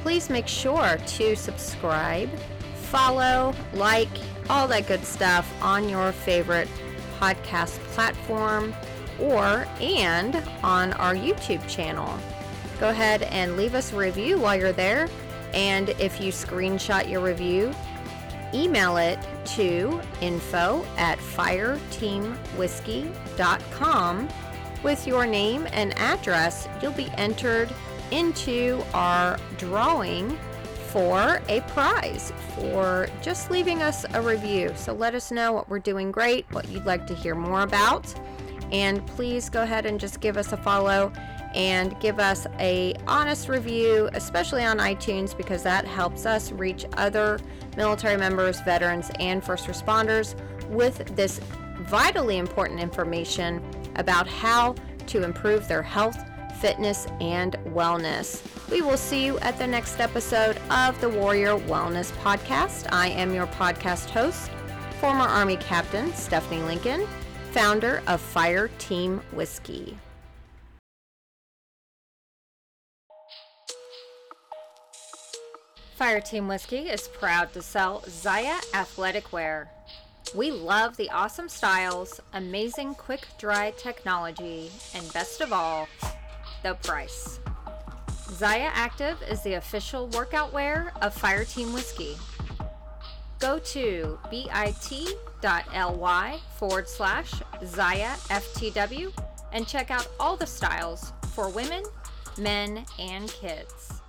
S5: Please make sure to subscribe, follow, like, all that good stuff on your favorite podcast platform or and on our YouTube channel. Go ahead and leave us a review while you're there. And if you screenshot your review, email it to info at fireteamwhiskey.com with your name and address. You'll be entered into our drawing for a prize for just leaving us a review. So let us know what we're doing great, what you'd like to hear more about. And please go ahead and just give us a follow
S2: and give us a honest review, especially on iTunes because that helps us reach other military members, veterans, and first responders with this vitally important information about how to improve their health, fitness, and wellness. We will see you at the next episode of the Warrior Wellness Podcast. I am your podcast host, former Army Captain Stephanie Lincoln, founder of Fire Team Whiskey. Fire Team Whiskey is proud to sell Zyia athletic wear. We love the awesome styles, amazing quick dry technology, and best of all, the price. Zyia Active is the official workout wear of Fire Team Whiskey. Go to bit.ly forward slash Zyia FTW and check out all the styles for women, men, and kids.